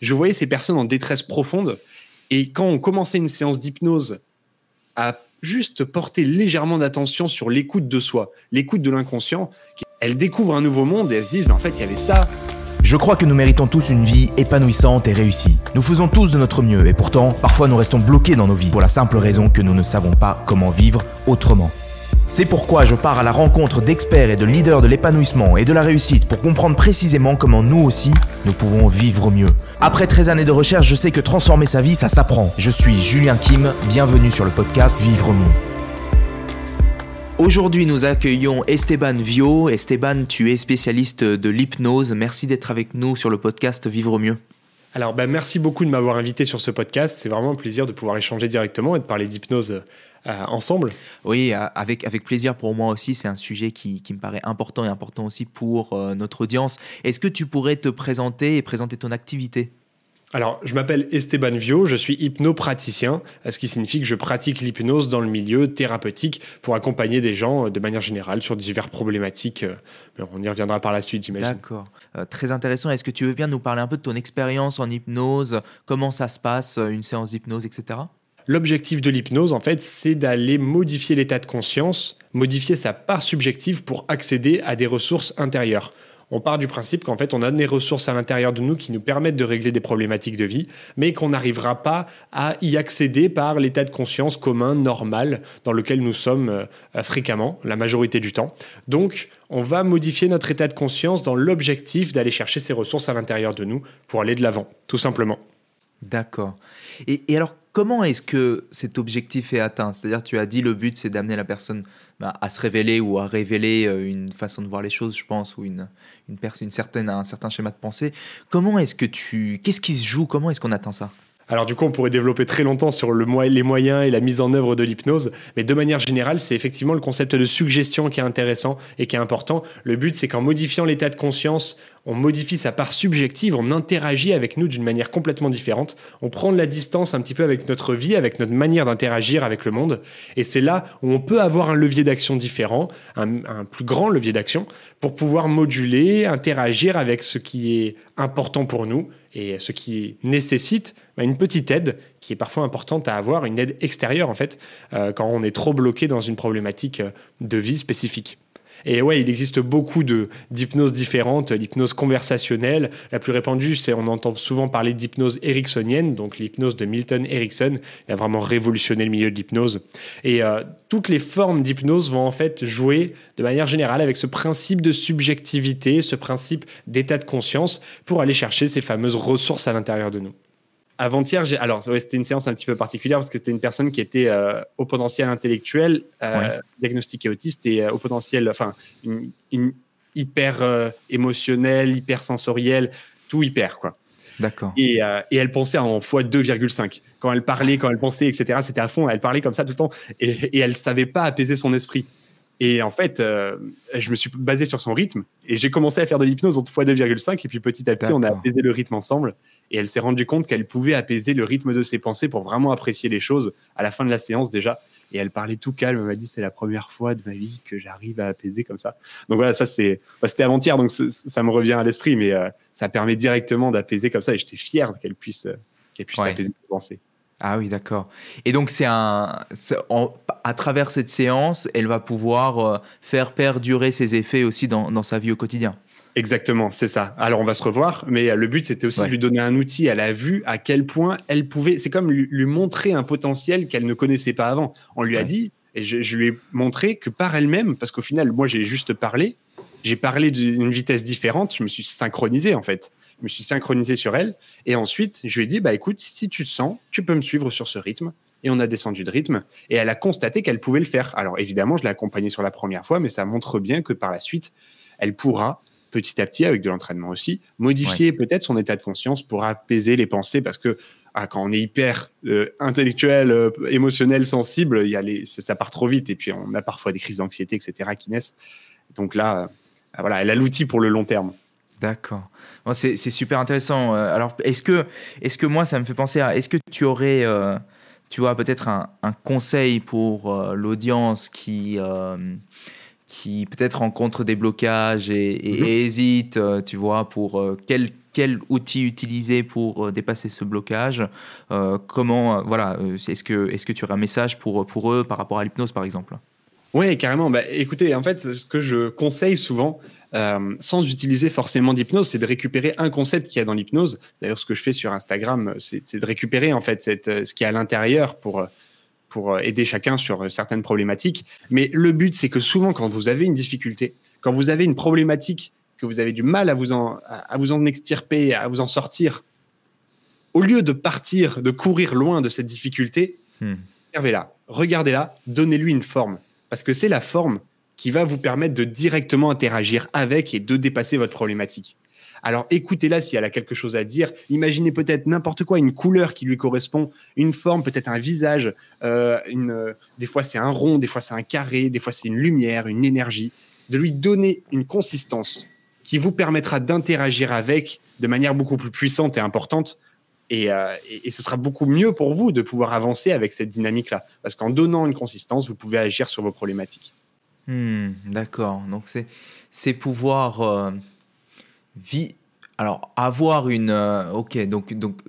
Je voyais ces personnes en détresse profonde. Et quand on commençait une séance d'hypnose à juste porter légèrement d'attention sur l'écoute de soi, l'écoute de l'inconscient, elles découvrent un nouveau monde et elles se disent, mais en fait, il y avait ça. Je crois que nous méritons tous une vie épanouissante et réussie. Nous faisons tous de notre mieux et pourtant, parfois nous restons bloqués dans nos vies pour la simple raison que nous ne savons pas comment vivre autrement. C'est pourquoi je pars à la rencontre d'experts et de leaders de l'épanouissement et de la réussite pour comprendre précisément comment nous aussi, nous pouvons vivre mieux. Après 13 années de recherche, je sais que transformer sa vie, ça s'apprend. Je suis Julien Kim, bienvenue sur le podcast Vivre mieux. Aujourd'hui, nous accueillons Esteban Vio. Esteban, tu es spécialiste de l'hypnose. Merci d'être avec nous sur le podcast Vivre mieux. Alors, ben, merci beaucoup de m'avoir invité sur ce podcast. C'est vraiment un plaisir de pouvoir échanger directement et de parler d'hypnose euh, ensemble. Oui, euh, avec, avec plaisir pour moi aussi. C'est un sujet qui, qui, me paraît important et important aussi pour euh, notre audience. Est-ce que tu pourrais te présenter et présenter ton activité? Alors, je m'appelle Esteban Vio, je suis hypnopraticien, ce qui signifie que je pratique l'hypnose dans le milieu thérapeutique pour accompagner des gens de manière générale sur diverses problématiques. On y reviendra par la suite, j'imagine. D'accord. très intéressant. Est-ce que tu veux bien nous parler un peu de ton expérience en hypnose? Comment ça se passe, une séance d'hypnose, etc. L'objectif de l'hypnose, en fait, c'est d'aller modifier l'état de conscience, modifier sa part subjective pour accéder à des ressources intérieures. On part du principe qu'en fait, on a des ressources à l'intérieur de nous qui nous permettent de régler des problématiques de vie, mais qu'on n'arrivera pas à y accéder par l'état de conscience commun, normal, dans lequel nous sommes euh, fréquemment, la majorité du temps. Donc, on va modifier notre état de conscience dans l'objectif d'aller chercher ces ressources à l'intérieur de nous pour aller de l'avant, tout simplement. D'accord. Et, alors, comment est-ce que cet objectif est atteint? C'est-à-dire, tu as dit le but, c'est d'amener la personne bah, à se révéler ou à révéler euh, une façon de voir les choses, je pense, ou une, une, certaine, un certain schéma de pensée. Comment est-ce que tu... Qu'est-ce qui se joue? Comment est-ce qu'on atteint ça? Alors du coup, on pourrait développer très longtemps sur le, les moyens et la mise en œuvre de l'hypnose, mais de manière générale, c'est effectivement le concept de suggestion qui est intéressant et qui est important. Le but, c'est qu'en modifiant l'état de conscience, on modifie sa part subjective, on interagit avec nous d'une manière complètement différente, on prend de la distance un petit peu avec notre vie, avec notre manière d'interagir avec le monde, et c'est là où on peut avoir un levier d'action différent, un, plus grand levier d'action, pour pouvoir moduler, interagir avec ce qui est important pour nous et ce qui nécessite bah, une petite aide qui est parfois importante à avoir, une aide extérieure en fait, euh, quand on est trop bloqué dans une problématique de vie spécifique. Et ouais, il existe beaucoup de d'hypnoses différentes, l'hypnose conversationnelle, la plus répandue, c'est on entend souvent parler d'hypnose ericksonienne, donc l'hypnose de Milton Erickson, il a vraiment révolutionné le milieu de l'hypnose. Et euh, toutes les formes d'hypnose vont en fait jouer de manière générale avec ce principe de subjectivité, ce principe d'état de conscience pour aller chercher ces fameuses ressources à l'intérieur de nous. Avant-hier, alors c'était une séance un petit peu particulière parce que c'était une personne qui était euh, au potentiel intellectuel, euh, diagnostiquée autiste et euh, au potentiel, enfin, une, hyper émotionnelle, hyper sensorielle, tout hyper quoi. D'accord. Et, et, elle pensait en fois 2,5. Quand elle parlait, quand elle pensait, etc., c'était à fond. Elle parlait comme ça tout le temps et, et elle savait pas apaiser son esprit. Et en fait, je me suis basé sur son rythme et j'ai commencé à faire de l'hypnose en fois 2,5 et puis petit à petit, on a apaisé le rythme ensemble. Et elle s'est rendue compte qu'elle pouvait apaiser le rythme de ses pensées pour vraiment apprécier les choses à la fin de la séance déjà. Et elle parlait tout calme. Elle m'a dit c'est la première fois de ma vie que j'arrive à apaiser comme ça. Donc voilà, ça c'est, bah, c'était avant-hier, donc ça me revient à l'esprit, mais euh, ça permet directement d'apaiser comme ça. Et j'étais fier qu'elle puisse, euh, qu'elle puisse apaiser ses pensées. Ah oui, d'accord. Et donc c'est un, à travers cette séance, elle va pouvoir euh, faire perdurer ses effets aussi dans, dans sa vie au quotidien. Exactement, c'est ça. Alors on va se revoir, mais le but c'était aussi de lui donner un outil. Elle a vu à quel point elle pouvait. C'est comme lui, montrer un potentiel qu'elle ne connaissait pas avant. On lui a dit, et je, lui ai montré que par elle-même, parce qu'au final, moi j'ai juste parlé, j'ai parlé d'une vitesse différente, je me suis synchronisé en fait. Je me suis synchronisé sur elle, et ensuite je lui ai dit, bah écoute, si tu te sens, tu peux me suivre sur ce rythme. Et on a descendu de rythme, et elle a constaté qu'elle pouvait le faire. Alors évidemment, je l'ai accompagnée sur la première fois, mais ça montre bien que par la suite, elle pourra petit à petit, avec de l'entraînement aussi, modifier peut-être son état de conscience pour apaiser les pensées, parce que ah, quand on est hyper euh, intellectuel, euh, émotionnel, sensible, y a les, ça, part trop vite, et puis on a parfois des crises d'anxiété, etc., qui naissent. Donc là, euh, voilà, elle a l'outil pour le long terme. D'accord. c'est super intéressant. Alors, est-ce que, est -ce que moi, ça me fait penser à, est-ce que tu aurais, tu vois, peut-être un, un, conseil pour l'audience qui qui peut-être rencontrent des blocages et, et Mhm. hésitent, euh, tu vois, pour euh, quel, quel outil utiliser pour euh, dépasser ce blocage. Euh, comment, euh, voilà, euh, est-ce que, est que tu aurais un message pour, pour eux par rapport à l'hypnose, par exemple? Ouais, carrément. Bah, écoutez, en fait, ce que je conseille souvent, euh, sans utiliser forcément d'hypnose, c'est de récupérer un concept qu'il y a dans l'hypnose. D'ailleurs, ce que je fais sur Instagram, c'est c'est de récupérer en fait cette, euh, ce qu'il y a à l'intérieur pour, euh, pour euh, aider chacun sur euh, certaines problématiques. Mais le but, c'est que souvent, quand vous avez une difficulté, quand vous avez une problématique, que vous avez du mal à vous en, à vous en extirper, à vous en sortir, au lieu de partir, de courir loin de cette difficulté, Hmm. observez-la, regardez-la, donnez-lui une forme. Parce que c'est la forme qui va vous permettre de directement interagir avec et de dépasser votre problématique. Alors écoutez-la si elle a quelque chose à dire. Imaginez peut-être n'importe quoi, une couleur qui lui correspond, une forme, peut-être un visage. euh, euh, des fois c'est un rond, des fois c'est un carré, des fois c'est une lumière, une énergie. De lui donner une consistance qui vous permettra d'interagir avec de manière beaucoup plus puissante et importante. Et, euh, ce sera beaucoup mieux pour vous de pouvoir avancer avec cette dynamique-là. Parce qu'en donnant une consistance, vous pouvez agir sur vos problématiques. Hmm, D'accord. Donc c'est c'est pouvoir euh, vi- alors avoir une euh, ok donc donc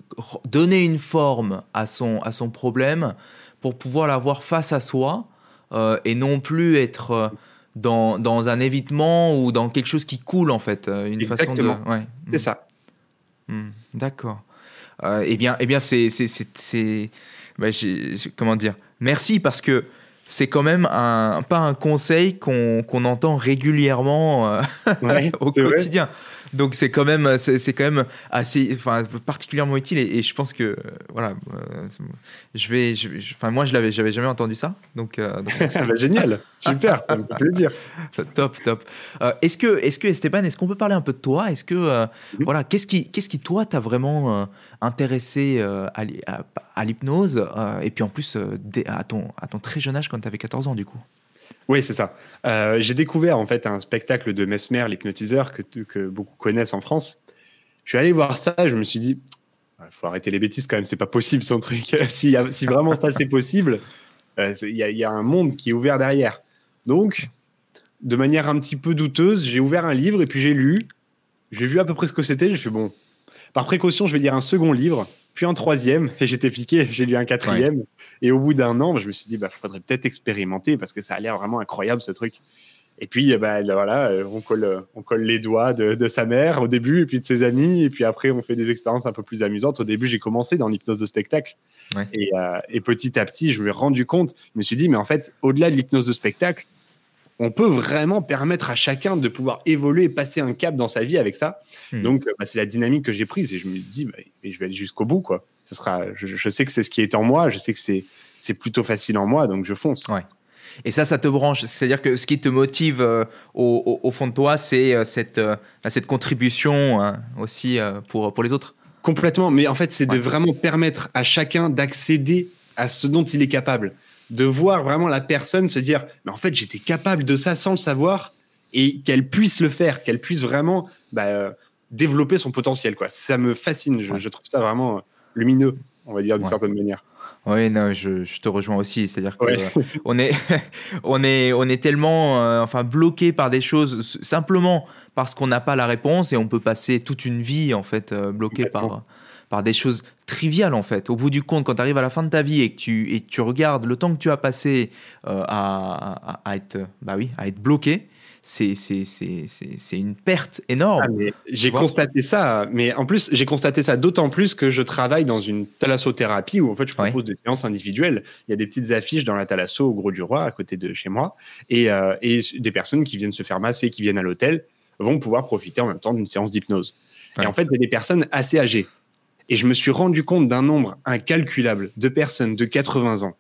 donner une forme à son à son problème pour pouvoir l'avoir face à soi euh, et non plus être euh, dans, dans un évitement ou dans quelque chose qui coule en fait une façon de ouais. C'est ça. Hmm, D'accord. Euh, eh bien, eh bien, c'est, c'est, bah, j'ai- comment dire? Merci parce que c'est quand même un, pas un conseil qu'on, qu'on entend régulièrement euh, Ouais, au vrai. Donc c'est quand même, c'est, quand même assez, enfin particulièrement utile et, et je pense que euh, voilà, euh, je vais, enfin moi je l'avais, j'avais jamais entendu ça. Donc, euh, donc bah, génial, super, ça me fait plaisir. top, top. Euh, est-ce que, est-ce que Esteban, est-ce qu'on peut parler un peu de toi? Est-ce que, Mhm. voilà, qu'est-ce qui, qu'est-ce qui toi t'a vraiment intéressé à, l'hy- à- à l'hypnose et puis en plus à ton, à ton très jeune âge quand tu avais 14 ans du coup? Oui, c'est ça. Euh, j'ai découvert en fait un spectacle de Mesmer, l'hypnotiseur, que, que beaucoup connaissent en France. Je suis allé voir ça, je me suis dit, il faut arrêter les bêtises quand même, c'est pas possible son truc. si, vraiment ça c'est possible, euh, il y, a- il y a un monde qui est ouvert derrière. Donc, de manière un petit peu douteuse, j'ai ouvert un livre et puis j'ai lu. J'ai vu à peu près ce que c'était. J'ai fait bon, par précaution, je vais lire un second livre, puis un troisième, et j'étais piqué. J'ai lu un quatrième. Et au bout d'un an, je me suis dit, bah, faudrait peut-être expérimenter parce que ça a l'air vraiment incroyable ce truc. Et puis, euh, bah, là, voilà, euh, on colle, euh, on colle les doigts de, de sa mère au début, et puis de ses amis, et puis après, on fait des expériences un peu plus amusantes. Au début, j'ai commencé dans l'hypnose de spectacle. Ouais. Et, euh, et petit à petit, je me suis rendu compte, je me suis dit, mais en fait, au-delà de l'hypnose de spectacle, on peut vraiment permettre à chacun de pouvoir évoluer et passer un cap dans sa vie avec ça. Hmm. Donc, euh, bah, c'est la dynamique que j'ai prise et je me dis, bah, je vais aller jusqu'au bout, quoi. Ce sera, je, je sais que c'est ce qui est en moi, je sais que c'est, c'est plutôt facile en moi, donc je fonce. Ouais. Et ça, ça te branche. C'est-à-dire que ce qui te motive euh, au, au- au fond de toi, c'est euh, cette, euh, cette contribution hein, aussi pour, pour les autres. Complètement, mais en fait, c'est Ouais. de vraiment permettre à chacun d'accéder à ce dont il est capable, de voir vraiment la personne se dire, mais en fait, j'étais capable de ça sans le savoir, et qu'elle puisse le faire, qu'elle puisse vraiment bah, euh, développer son potentiel. Quoi. Ça me fascine, je, Ouais. je trouve ça vraiment euh, lumineux, on va dire d'une Ouais. certaine manière. Oui, non, je, je te rejoins aussi. C'est-à-dire Ouais. euh, on est, on est, on est tellement, euh, enfin, bloqué par des choses simplement parce qu'on n'a pas la réponse et on peut passer toute une vie en fait bloqué par, par des choses triviales en fait. Au bout du compte, quand tu arrives à la fin de ta vie et que tu, et tu regardes le temps que tu as passé euh, à, à, à être, bah oui, à être bloqué, c'est, c'est, c'est, c'est, c'est une perte énorme. Ah, j'ai constaté ça, mais en plus, j'ai constaté ça d'autant plus que je travaille dans une thalassothérapie où en fait je Ouais. propose des séances individuelles. Il y a des petites affiches dans la thalasso au Gros du Roi, à côté de chez moi, et, euh, et des personnes qui viennent se faire masser, qui viennent à l'hôtel, vont pouvoir profiter en même temps d'une séance d'hypnose. Ouais. Et en fait, il y a des personnes assez âgées. Et je me suis rendu compte d'un nombre incalculable de personnes de 80 ans,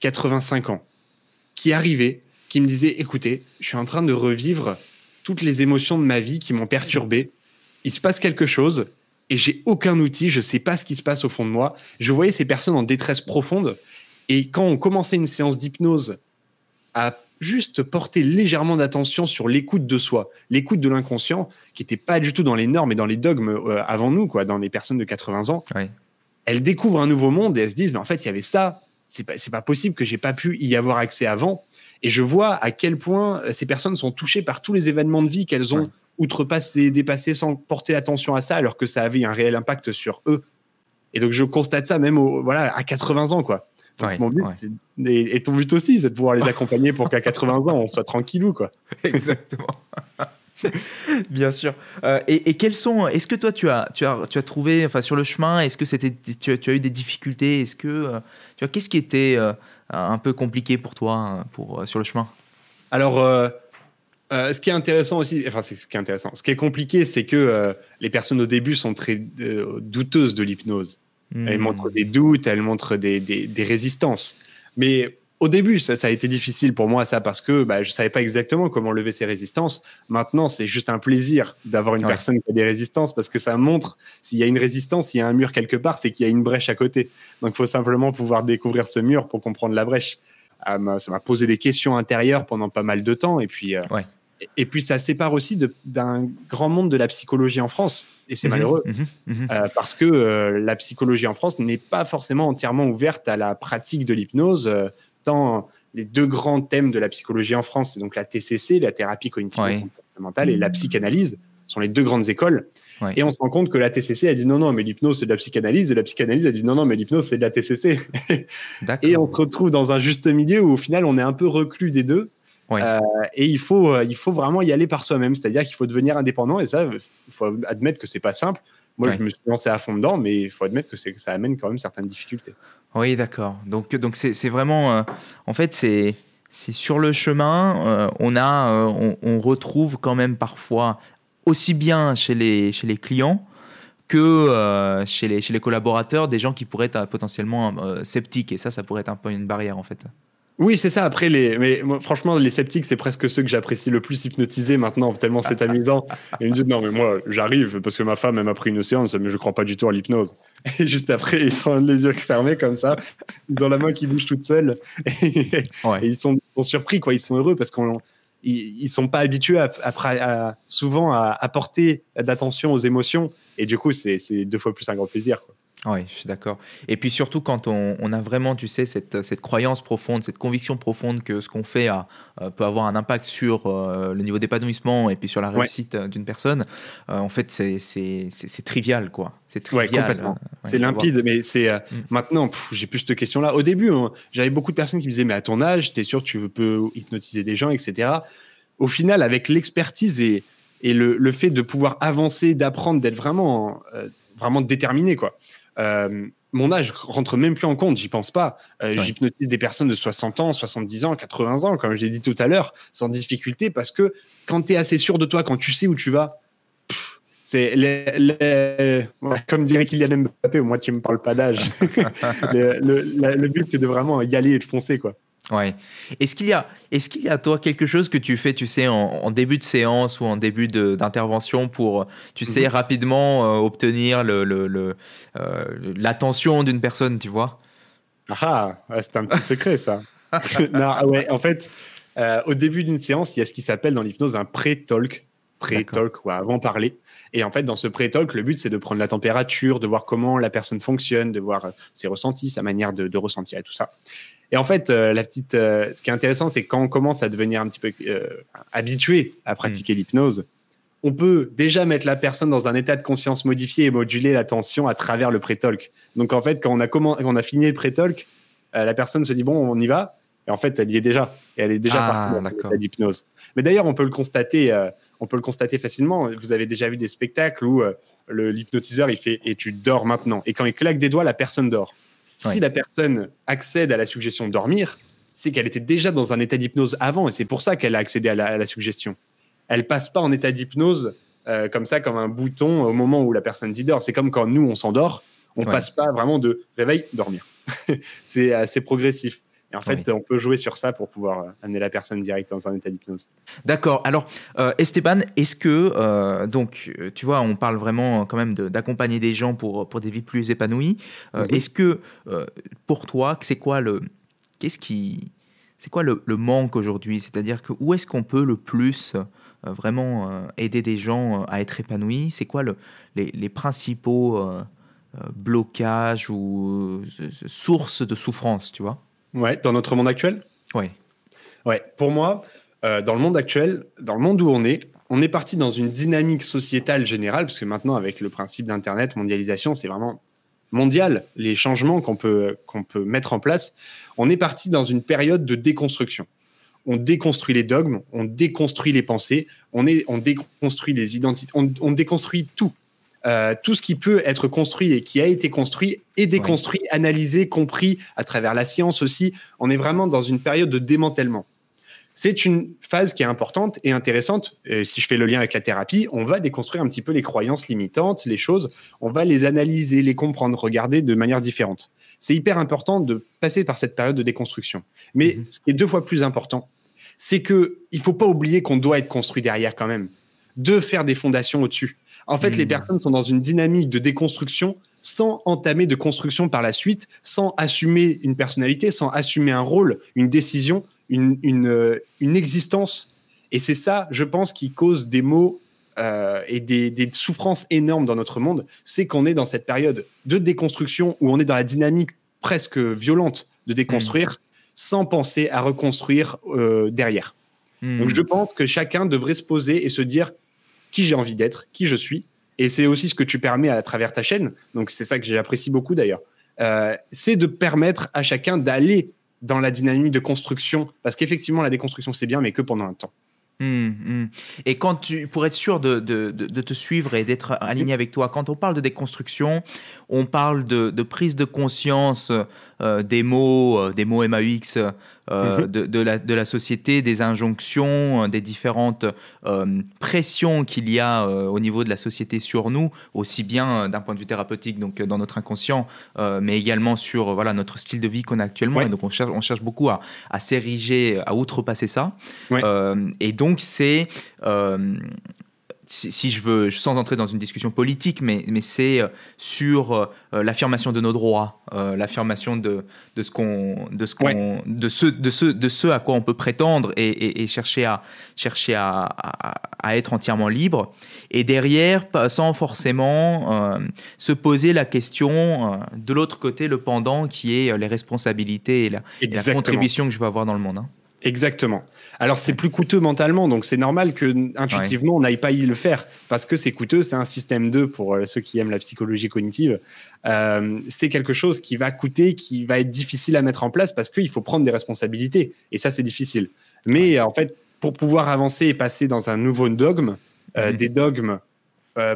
85 ans, qui arrivaient, qui me disaient, écoutez, je suis en train de revivre toutes les émotions de ma vie qui m'ont perturbé. Il se passe quelque chose et j'ai aucun outil, je sais pas ce qui se passe au fond de moi. Je voyais ces personnes en détresse profonde et quand on commençait une séance d'hypnose à juste porter légèrement d'attention sur l'écoute de soi, l'écoute de l'inconscient, qui n'était pas du tout dans les normes et dans les dogmes euh, avant nous, quoi, dans les personnes de 80 ans, elles découvrent un nouveau monde et elles se disent, mais en fait, il y avait ça. C'est pas, pas possible que j'ai pas pu y avoir accès avant. Et je vois à quel point euh, ces personnes sont touchées par tous les événements de vie qu'elles ont outrepassés, dépassés sans porter attention à ça, alors que ça avait un réel impact sur eux. Et donc je constate ça même au, voilà, à 80 ans. quoi. Mon but, et, ton but aussi, c'est de pouvoir les accompagner pour qu'à 80 ans, on soit tranquillou. Quoi. Exactement. Bien sûr. Euh, et, quels sont Est-ce que toi tu as tu as tu as trouvé enfin sur le chemin Est-ce que c'était tu, as eu des difficultés? Est-ce que euh, tu vois qu'est-ce qui était un peu compliqué pour toi hein, pour, euh, sur le chemin? Alors, euh, euh, ce qui est intéressant aussi, enfin, c'est ce qui est intéressant. Ce qui est compliqué, c'est que les personnes au début sont très douteuses de l'hypnose. Elles hmm. montrent des doutes, elles montrent des, des, des résistances. Mais au début, ça, a été difficile pour moi, ça, parce que bah, je savais pas exactement comment lever ces résistances. Maintenant, c'est juste un plaisir d'avoir une personne qui a des résistances, parce que ça montre s'il y a une résistance, s'il y a un mur quelque part, c'est qu'il y a une brèche à côté. Donc, il faut simplement pouvoir découvrir ce mur pour comprendre la brèche. Ça m'a posé des questions intérieures pendant pas mal de temps, et puis, euh, et, puis ça sépare aussi d'un grand monde de la psychologie en France, et c'est mhm, malheureux, mhm, mhm. Euh, parce que euh, la psychologie en France n'est pas forcément entièrement ouverte à la pratique de l'hypnose les deux grands thèmes de la psychologie en France, c'est donc la TCC, la thérapie cognitive comportementale, et la psychanalyse, sont les deux grandes écoles. Et on se rend compte que la TCC a dit non, non, mais l'hypnose, c'est de la psychanalyse, et la psychanalyse a dit non, non, mais l'hypnose, c'est de la TCC. et on se retrouve dans un juste milieu où au final, on est un peu reclus des deux. Euh, et il faut, euh, il faut vraiment y aller par soi-même, c'est-à-dire qu'il faut devenir indépendant, et ça, il faut admettre que c'est pas simple. Moi, je me suis lancé à fond dedans, mais il faut admettre que, que ça amène quand même certaines difficultés. Oui, d'accord. Donc, donc c'est vraiment, euh, en fait, c'est c'est sur le chemin, euh, on a, on, retrouve quand même parfois aussi bien chez les chez les clients que chez les chez les collaborateurs des gens qui pourraient être potentiellement sceptiques et ça, ça pourrait être un peu une barrière en fait. Oui, c'est ça. Après, les, mais franchement, les sceptiques, c'est presque ceux que j'apprécie le plus hypnotiser maintenant, tellement c'est amusant. Et ils me disent non, mais moi, j'arrive parce que ma femme, elle m'a pris une séance, mais je crois pas du tout à l'hypnose. Et juste après, ils sont les yeux fermés comme ça, ils ont la main qui bouge toute seule, et, ils sont, surpris, quoi. Ils sont heureux parce qu'on ils, sont pas habitués à, souvent à apporter d'attention aux émotions, et du coup, c'est deux fois plus un grand plaisir. Quoi. Oui, je suis d'accord. Et puis surtout quand on, a vraiment, tu sais, cette, cette, croyance profonde, cette conviction profonde que ce qu'on fait a, euh, peut avoir un impact sur euh, le niveau d'épanouissement et puis sur la réussite euh, d'une personne, en fait, c'est trivial, quoi. C'est trivial. c'est limpide, mais c'est mm. maintenant, j'ai plus cette question-là. Au début, hein, j'avais beaucoup de personnes qui me disaient, mais à ton âge, tu es sûr que tu peux hypnotiser des gens, etc. Au final, avec l'expertise et, et le, le, fait de pouvoir avancer, d'apprendre, d'être vraiment, vraiment déterminé, quoi euh, mon âge rentre même plus en compte, j'y pense pas. Euh, j'hypnotise des personnes de 60 ans, 70 ans, 80 ans, comme je l'ai dit tout à l'heure, sans difficulté, parce que quand tu es assez sûr de toi, quand tu sais où tu vas, c'est les, comme dirait Kylian Mbappé, moi tu me parles pas d'âge. le, le, but c'est de vraiment y aller et de foncer quoi. Ouais. Est-ce qu'il y a, est-ce qu'il y a toi quelque chose que tu fais, tu sais, en, début de séance ou en début d'intervention pour, tu sais, mhm. rapidement euh, obtenir le, le, euh, l'attention d'une personne, tu vois? Ah, c'est un petit secret ça. non, ouais, en fait, euh, au début d'une séance, il y a ce qui s'appelle dans l'hypnose un pré-talk, pré-talk, ou avant parler. Et en fait, dans ce pré-talk, le but, c'est de prendre la température, de voir comment la personne fonctionne, de voir ses ressentis, sa manière de, de ressentir et tout ça. Et en fait, euh, la petite, euh, ce qui est intéressant, c'est quand on commence à devenir un petit peu euh, habitué à pratiquer mm. l'hypnose, on peut déjà mettre la personne dans un état de conscience modifié et moduler l'attention à travers le pré-talk. Donc en fait, quand on a, quand on a fini le pré-talk, la personne se dit bon, on y va. Et en fait, elle y est déjà. Et elle est déjà ah, partie dans l'état d'hypnose. Mais d'ailleurs, on peut le constater. on peut le constater facilement. Vous avez déjà vu des spectacles où l'hypnotiseur il fait et tu dors maintenant. Et quand il claque des doigts, la personne dort. Si la personne accède à la suggestion de dormir, c'est qu'elle était déjà dans un état d'hypnose avant et c'est pour ça qu'elle a accédé à la, suggestion. Elle passe pas en état d'hypnose euh, comme ça, comme un bouton au moment où la personne dit dort. C'est comme quand nous, on s'endort, on passe pas vraiment de réveil, dormir. c'est assez progressif. Et en fait, on peut jouer sur ça pour pouvoir euh, amener la personne direct dans un état d'hypnose. D'accord. Alors, euh, Esteban, est-ce que, euh, donc, tu vois, on parle vraiment quand même d'accompagner des gens pour, pour des vies plus épanouies. Mhm. Est-ce que, pour toi, c'est quoi le. Qu'est-ce qui. C'est quoi le, manque aujourd'hui? C'est-à-dire que où est-ce qu'on peut le plus vraiment aider des gens à être épanouis? C'est quoi le, les, les, principaux blocages ou sources de souffrance, tu vois? Ouais, dans notre monde actuel Oui. Ouais, pour moi, euh, dans le monde actuel, dans le monde où on est, on est parti dans une dynamique sociétale générale, parce que maintenant, avec le principe d'Internet, mondialisation, c'est vraiment mondial, les changements qu'on peut, qu'on peut mettre en place. On est parti dans une période de déconstruction. On déconstruit les dogmes, on déconstruit les pensées, on, est, on déconstruit les identités, on, déconstruit tout. Euh, tout ce qui peut être construit et qui a été construit est déconstruit, analysé, compris à travers la science aussi. On est vraiment dans une période de démantèlement. C'est une phase qui est importante et intéressante. si je fais le lien avec la thérapie, on va déconstruire un petit peu les croyances limitantes, les choses. On va les analyser, les comprendre, regarder de manière différente. C'est hyper important de passer par cette période de déconstruction. Mais mhm. ce qui est deux fois plus important, c'est que il faut pas oublier qu'on doit être construit derrière quand même, de faire des fondations au-dessus. En fait, les mhm. personnes sont dans une dynamique de déconstruction sans entamer de construction par la suite, sans assumer une personnalité, sans assumer un rôle, une décision une, euh, une, existence. Et c'est ça, je pense, qui cause des maux euh, et des, des, souffrances énormes dans notre monde. C'est qu'on est dans cette période de déconstruction où on est dans la dynamique presque violente de déconstruire mmh. sans penser à reconstruire euh, derrière. Mmh. Donc je pense que chacun devrait se poser et se dire qui j'ai envie d'être, qui je suis. Et c'est aussi ce que tu permets à travers ta chaîne. Donc c'est ça que j'apprécie beaucoup d'ailleurs. c'est de permettre à chacun d'aller dans la dynamique de construction. Parce qu'effectivement, la déconstruction, c'est bien, mais que pendant un temps. Hum, hum. Et quand tu, pour être sûr de, de, de, te suivre et d'être aligné avec toi, quand on parle de déconstruction, on parle de, prise de conscience euh, des mots, euh, des mots MAX euh, mhm. de, la, de la société, des injonctions, des différentes pressions qu'il y a au niveau de la société sur nous, aussi bien d'un point de vue thérapeutique, donc dans notre inconscient, mais également sur voilà, notre style de vie qu'on a actuellement. Et donc on cherche, on cherche beaucoup à, à s'ériger, à outrepasser ça. et donc c'est si, je veux, sans entrer dans une discussion politique, mais, mais c'est euh, sur euh, l'affirmation de nos droits, euh, l'affirmation de, de ce qu'on, de ce qu'on, de ce, de ce, de ce à quoi on peut prétendre et, et, chercher à chercher à, à, être entièrement libre. Et derrière, sans forcément se poser la question de l'autre côté, le pendant qui est les responsabilités et la, la contribution que je veux avoir dans le monde. Hein. Exactement. Alors c'est plus coûteux mentalement, donc c'est normal que intuitivement on n'aille pas y le faire parce que c'est coûteux. C'est un système 2 pour euh, ceux qui aiment la psychologie cognitive. Euh, c'est quelque chose qui va coûter, qui va être difficile à mettre en place parce qu'il faut prendre des responsabilités et ça c'est difficile. Mais en fait, pour pouvoir avancer et passer dans un nouveau dogme, euh, mhm. des dogmes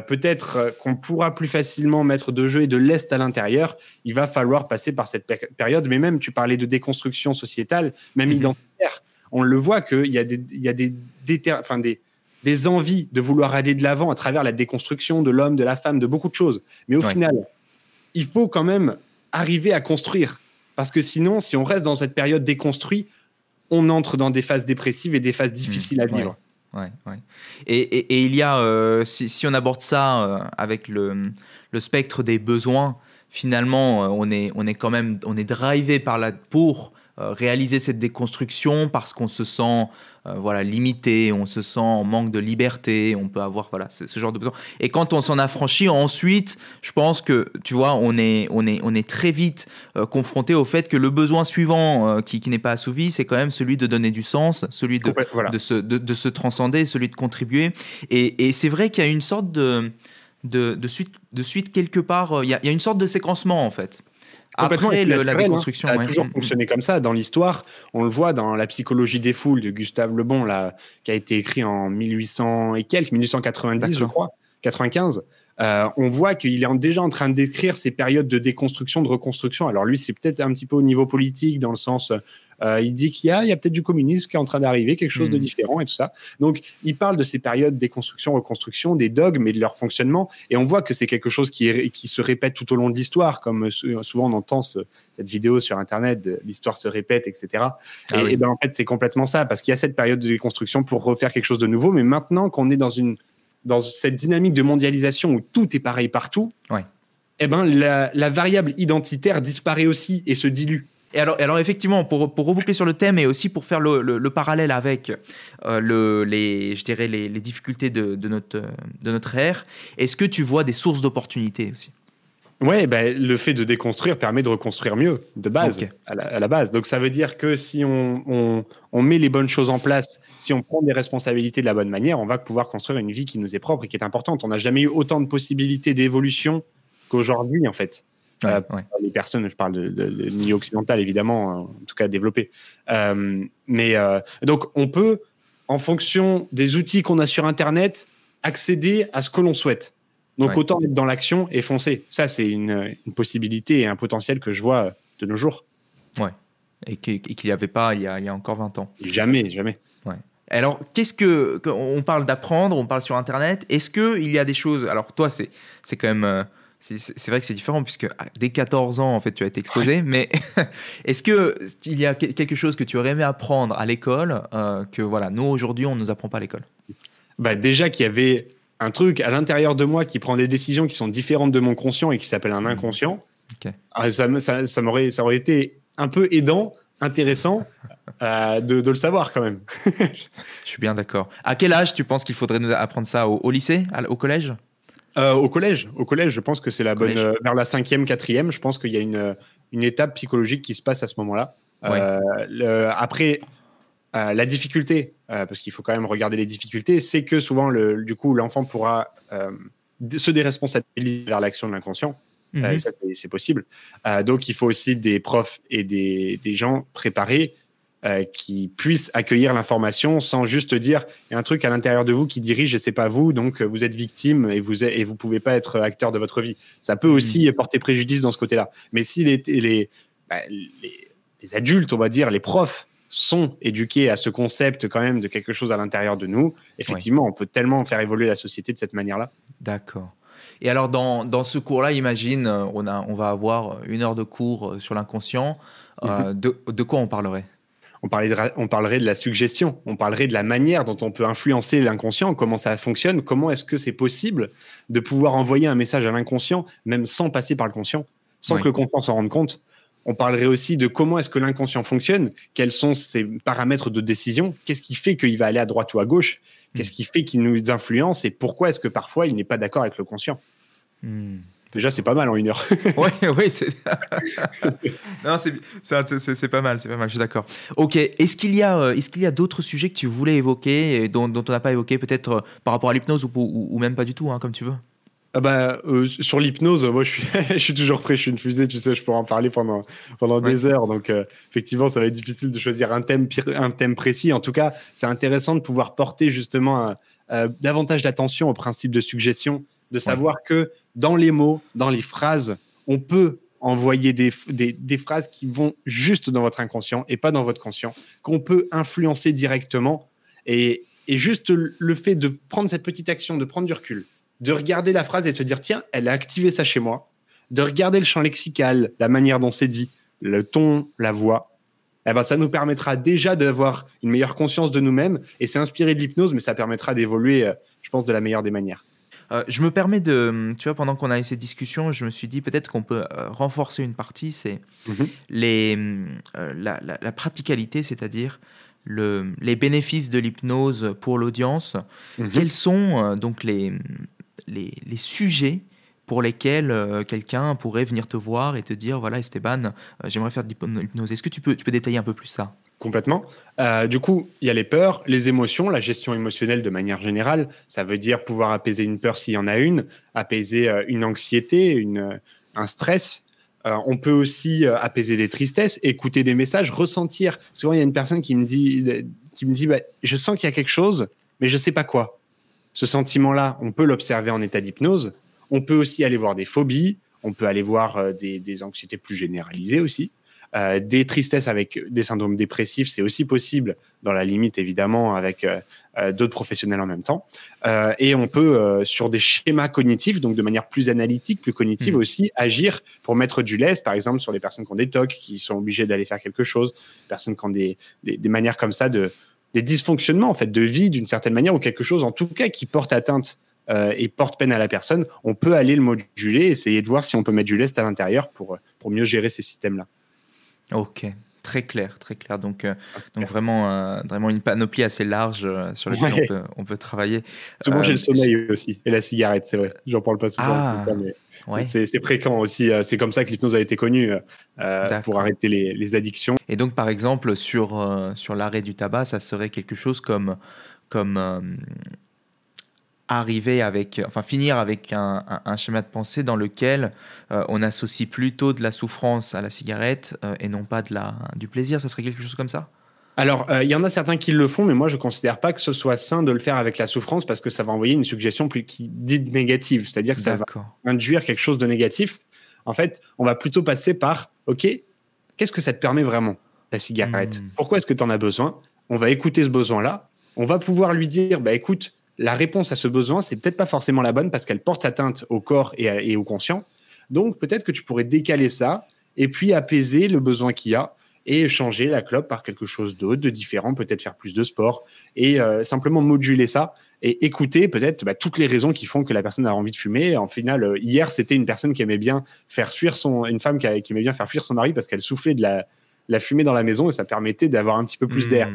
peut-être qu'on pourra plus facilement mettre de jeu et de l'est à l'intérieur, il va falloir passer par cette période. Mais même, tu parlais de déconstruction sociétale, même mhm. identitaire on le voit qu'il y a des, il y a des, enfin des, des envies de vouloir aller de l'avant à travers la déconstruction de l'homme, de la femme, de beaucoup de choses. Mais au final, il faut quand même arriver à construire. Parce que sinon, si on reste dans cette période déconstruite, on entre dans des phases dépressives et des phases difficiles à vivre. Ouais, ouais. Et, et, il y a, euh, si, si, on aborde ça euh, avec le, le, spectre des besoins, finalement, euh, on, est, on est quand même on est drivé par la, pour réaliser cette déconstruction parce qu'on se sent euh, voilà limité, on se sent en manque de liberté, on peut avoir voilà ce, genre de besoin. Et quand on s'en affranchit, ensuite, je pense que tu vois, on est on est on est très vite euh, confronté au fait que le besoin suivant qui, qui n'est pas assouvi, c'est quand même celui de donner du sens, celui de de, se, de, se transcender, celui de contribuer. Et, et c'est vrai qu'il y a une sorte de de, de, suite, de suite quelque part, il y, y a une sorte de séquencement en fait. Après la hein. déconstruction. Ça a toujours fonctionné comme ça dans l'histoire. On le voit dans La psychologie des foules de Gustave Le Bon, là, qui a été écrit en 1800 et quelques, 1890, je crois, 95. Euh, on voit qu'il est déjà en train de décrire ces périodes de déconstruction, de reconstruction. Alors lui, c'est peut-être un petit peu au niveau politique, dans le sens euh, il dit qu'il y a, il y a peut-être du communisme qui est en train d'arriver, quelque chose de hmm. différent et tout ça. Donc, il parle de ces périodes déconstruction, reconstruction, des dogmes et de leur fonctionnement. Et on voit que c'est quelque chose qui, est, qui se répète tout au long de l'histoire, comme souvent on entend cette vidéo sur Internet, l'histoire se répète, etc. Ah et, ben, en fait, c'est complètement ça, parce qu'il y a cette période de déconstruction pour refaire quelque chose de nouveau. Mais maintenant qu'on est dans une dans cette dynamique de mondialisation où tout est pareil partout, ouais. eh ben la, la, variable identitaire disparaît aussi et se dilue. Et alors, alors effectivement, pour, pour reboucler sur le thème et aussi pour faire le, le, parallèle avec euh, le, les, je dirais les, les difficultés de, de, notre, de notre ère, est-ce que tu vois des sources d'opportunités aussi? Ouais, ben, le fait de déconstruire permet de reconstruire mieux, de base, à, la, base. Donc ça veut dire que si on, on, met les bonnes choses en place, si on prend des responsabilités de la bonne manière, on va pouvoir construire une vie qui nous est propre et qui est importante. On n'a jamais eu autant de possibilités d'évolution qu'aujourd'hui, en fait. Euh, les personnes, je parle de, de, milieu occidental, évidemment, en tout cas développé. Euh, mais euh, donc, on peut, en fonction des outils qu'on a sur Internet, accéder à ce que l'on souhaite. Donc autant être dans l'action et foncer. Ça, c'est une, possibilité et un potentiel que je vois de nos jours. Ouais. Et qu'il n'y avait pas il y, a, encore 20 ans. Jamais, jamais. Ouais. Alors, qu'est-ce que. On parle d'apprendre, on parle sur Internet. Est-ce qu'il y a des choses. Alors, toi, c'est quand même. C'est vrai que c'est différent puisque ah, dès 14 ans, en fait, tu as été exposé. Mais est-ce qu'il y a quelque chose que tu aurais aimé apprendre à l'école euh, que, voilà, nous, aujourd'hui, on ne nous apprend pas à l'école? Bah, Déjà qu'il y avait un truc à l'intérieur de moi qui prend des décisions qui sont différentes de mon conscient et qui s'appelle un inconscient, ah, ça, ça, ça, m'aurait, ça aurait été un peu aidant, intéressant euh, de, le savoir quand même. Je suis bien d'accord. À quel âge tu penses qu'il faudrait nous apprendre ça? Au, lycée, au collège? Euh, Au collège, au collège, je pense que c'est la bonne euh, vers la cinquième, quatrième. Je pense qu'il y a une, une étape psychologique qui se passe à ce moment-là. après, euh, la difficulté, euh, parce qu'il faut quand même regarder les difficultés, c'est que souvent, le, du coup, l'enfant pourra euh, se déresponsabiliser vers l'action de l'inconscient. Ça, c'est possible. donc, il faut aussi des profs et des, des gens préparés qui puissent accueillir l'information sans juste dire il y a un truc à l'intérieur de vous qui dirige et c'est pas vous, donc vous êtes victime et vous et vous pouvez pas être acteur de votre vie. Ça peut aussi mhm. porter préjudice dans ce côté-là. Mais si les, les, bah, les, les adultes, on va dire, les profs, sont éduqués à ce concept quand même de quelque chose à l'intérieur de nous, effectivement, on peut tellement faire évoluer la société de cette manière-là. D'accord. Et alors, dans, dans ce cours-là, imagine, euh, on, a, on va avoir une heure de cours euh, sur l'inconscient. Euh, mhm. de, de, quoi on parlerait? On, parlerait on parlerait de la suggestion, on parlerait de la manière dont on peut influencer l'inconscient, comment ça fonctionne, comment est-ce que c'est possible de pouvoir envoyer un message à l'inconscient, même sans passer par le conscient, sans que le conscient s'en rende compte. On parlerait aussi de comment est-ce que l'inconscient fonctionne, quels sont ses paramètres de décision, qu'est-ce qui fait qu'il va aller à droite ou à gauche, qu'est-ce hmm. qui fait qu'il nous influence et pourquoi est-ce que parfois il n'est pas d'accord avec le conscient. Hmm. Déjà, c'est pas mal en une heure. oui, oui, c'est. non, c'est pas mal, c'est pas mal, je suis d'accord. Ok, est-ce qu'il y a, euh, est qu'il y a d'autres sujets que tu voulais évoquer et dont, on n'a pas évoqué, peut-être euh, par rapport à l'hypnose ou, ou, même pas du tout, hein, comme tu veux? Ah bah, euh, sur l'hypnose, moi je suis, je suis toujours prêt, je suis une fusée, tu sais, je pourrais en parler pendant, pendant des heures. Donc euh, effectivement, ça va être difficile de choisir un thème, un thème précis. En tout cas, c'est intéressant de pouvoir porter justement euh, davantage d'attention au principe de suggestion, de savoir que dans les mots, dans les phrases, on peut envoyer des, des, des, phrases qui vont juste dans votre inconscient et pas dans votre conscient, qu'on peut influencer directement. Et, et juste le fait de prendre cette petite action, de prendre du recul, de regarder la phrase et de se dire tiens, elle a activé ça chez moi, de regarder le champ lexical, la manière dont c'est dit, le ton, la voix, eh ben, ça nous permettra déjà d'avoir une meilleure conscience de nous-mêmes et c'est inspiré de l'hypnose, mais ça permettra d'évoluer, euh, je pense, de la meilleure des manières. Euh, je me permets de, tu vois, pendant qu'on a eu cette discussion, je me suis dit peut-être qu'on peut, euh, renforcer une partie, c'est mhm. les, la, la, praticalité, c'est-à-dire le, les bénéfices de l'hypnose pour l'audience. Mhm. Quels sont donc les, les, sujets pour lesquels euh, quelqu'un pourrait venir te voir et te dire voilà Esteban, euh, j'aimerais faire de l'hypnose. Est-ce que tu peux, tu peux détailler un peu plus ça? Complètement. Euh, du coup, il y a les peurs, les émotions, la gestion émotionnelle de manière générale. Ça veut dire pouvoir apaiser une peur s'il y en a une, apaiser une anxiété, une, un stress. on peut aussi apaiser des tristesses, écouter des messages, ressentir. Souvent, il y a une personne qui me dit, qui me dit bah, je sens qu'il y a quelque chose, mais je ne sais pas quoi. Ce sentiment-là, on peut l'observer en état d'hypnose. On peut aussi aller voir des phobies, on peut aller voir euh, des, anxiétés plus généralisées aussi. Euh, des tristesses avec des syndromes dépressifs, c'est aussi possible, dans la limite évidemment, avec euh, d'autres professionnels en même temps. et on peut, sur des schémas cognitifs, donc de manière plus analytique, plus cognitive mmh. aussi, agir pour mettre du lest, par exemple sur les personnes qui ont des TOC, qui sont obligées d'aller faire quelque chose, personnes qui ont des manières comme ça de, des dysfonctionnements en fait de vie d'une certaine manière ou quelque chose en tout cas qui porte atteinte euh, et porte peine à la personne, on peut aller le moduler, essayer de voir si on peut mettre du lest à l'intérieur pour, pour mieux gérer ces systèmes-là. Ok, Très clair, très clair. Donc, euh, ah, donc vraiment, vraiment une panoplie assez large sur laquelle on, peut, on, peut, travailler. Souvent, j'ai le sommeil aussi et la cigarette, c'est vrai. J'en parle pas souvent, ah, ça, mais c'est fréquent aussi. C'est comme ça que l'hypnose a été connue pour arrêter les, les, addictions. Et donc, par exemple, sur, sur l'arrêt du tabac, ça serait quelque chose comme, comme arriver avec, enfin finir avec un, schéma de pensée dans lequel euh, on associe plutôt de la souffrance à la cigarette euh, et non pas de la, du plaisir. Ça serait quelque chose comme ça? Alors, euh, il y en a certains qui le font, mais moi, je ne considère pas que ce soit sain de le faire avec la souffrance parce que ça va envoyer une suggestion plus qui dite négative, c'est-à-dire que ça va induire quelque chose de négatif. En fait, on va plutôt passer par, OK, qu'est-ce que ça te permet vraiment, la cigarette? Hmm. Pourquoi est-ce que tu en as besoin? On va écouter ce besoin-là. On va pouvoir lui dire, bah écoute, la réponse à ce besoin, c'est peut-être pas forcément la bonne parce qu'elle porte atteinte au corps et, au conscient. Donc peut-être que tu pourrais décaler ça et puis apaiser le besoin qu'il y a et changer la clope par quelque chose d'autre, de différent, peut-être faire plus de sport et euh, simplement moduler ça et écouter peut-être bah, toutes les raisons qui font que la personne a envie de fumer. En final, euh, hier, c'était une personne qui aimait bien faire fuir son, une femme qui, aimait bien faire fuir son mari parce qu'elle soufflait de la, fumée dans la maison et ça permettait d'avoir un petit peu plus d'air.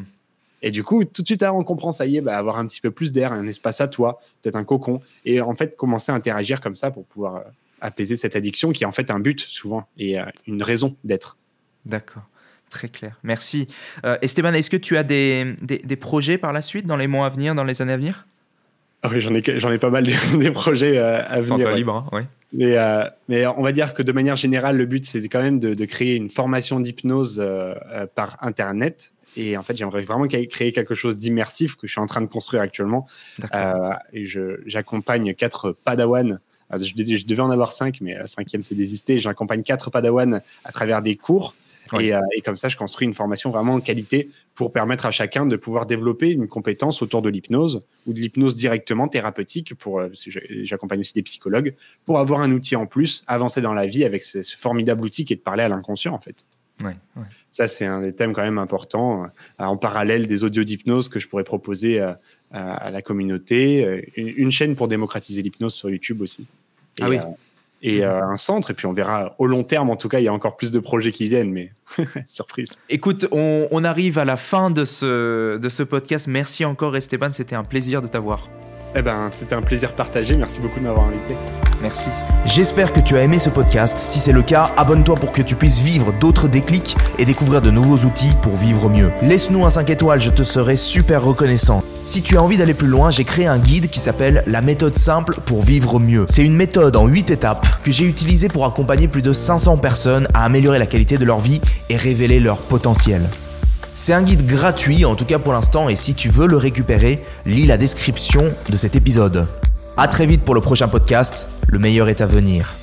Et du coup, tout de suite, on comprend, ça y est, bah, avoir un petit peu plus d'air, un espace à toi, peut-être un cocon. Et en fait, commencer à interagir comme ça pour pouvoir euh, apaiser cette addiction qui est en fait un but souvent et euh, une raison d'être. D'accord. Très clair. Merci. Euh, Esteban, est-ce que tu as des, des, projets par la suite, dans les mois à venir, dans les années à venir? Ah Oui, j'en ai, j'en ai pas mal des, projets à venir. libre, hein, oui. Mais, mais, on va dire que de manière générale, le but, c'est quand même de, de créer une formation d'hypnose par Internet et en fait, j'aimerais vraiment créer quelque chose d'immersif que je suis en train de construire actuellement. Euh, et j'accompagne quatre padawans. Euh, je, je, devais en avoir cinq, mais la cinquième s'est désisté. J'accompagne quatre padawans à travers des cours. Et, euh, et, comme ça, je construis une formation vraiment en qualité pour permettre à chacun de pouvoir développer une compétence autour de l'hypnose ou de l'hypnose directement thérapeutique. Pour, j'accompagne aussi des psychologues pour avoir un outil en plus, avancer dans la vie avec ce, ce formidable outil qui est de parler à l'inconscient en fait. Ouais, Ça, c'est un des thèmes quand même importants, euh, en parallèle des audios d'hypnose que je pourrais proposer euh, à, la communauté. Euh, une, chaîne pour démocratiser l'hypnose sur YouTube aussi. Et, ah oui. et un centre, et puis on verra au long terme, en tout cas, il y a encore plus de projets qui viennent, mais surprise. Écoute, on, on, arrive à la fin de ce, de ce podcast. Merci encore, Esteban, c'était un plaisir de t'avoir. Eh ben, c'était un plaisir partagé. Merci beaucoup de m'avoir invité. J'espère que tu as aimé ce podcast. Si c'est le cas, abonne-toi pour que tu puisses vivre d'autres déclics et découvrir de nouveaux outils pour vivre mieux. Laisse-nous un 5 étoiles, je te serai super reconnaissant. Si tu as envie d'aller plus loin, j'ai créé un guide qui s'appelle La méthode simple pour vivre mieux. C'est une méthode en 8 étapes que j'ai utilisée pour accompagner plus de 500 personnes à améliorer la qualité de leur vie et révéler leur potentiel. C'est un guide gratuit, en tout cas pour l'instant, et si tu veux le récupérer, lis la description de cet épisode. A très vite pour le prochain podcast, le meilleur est à venir.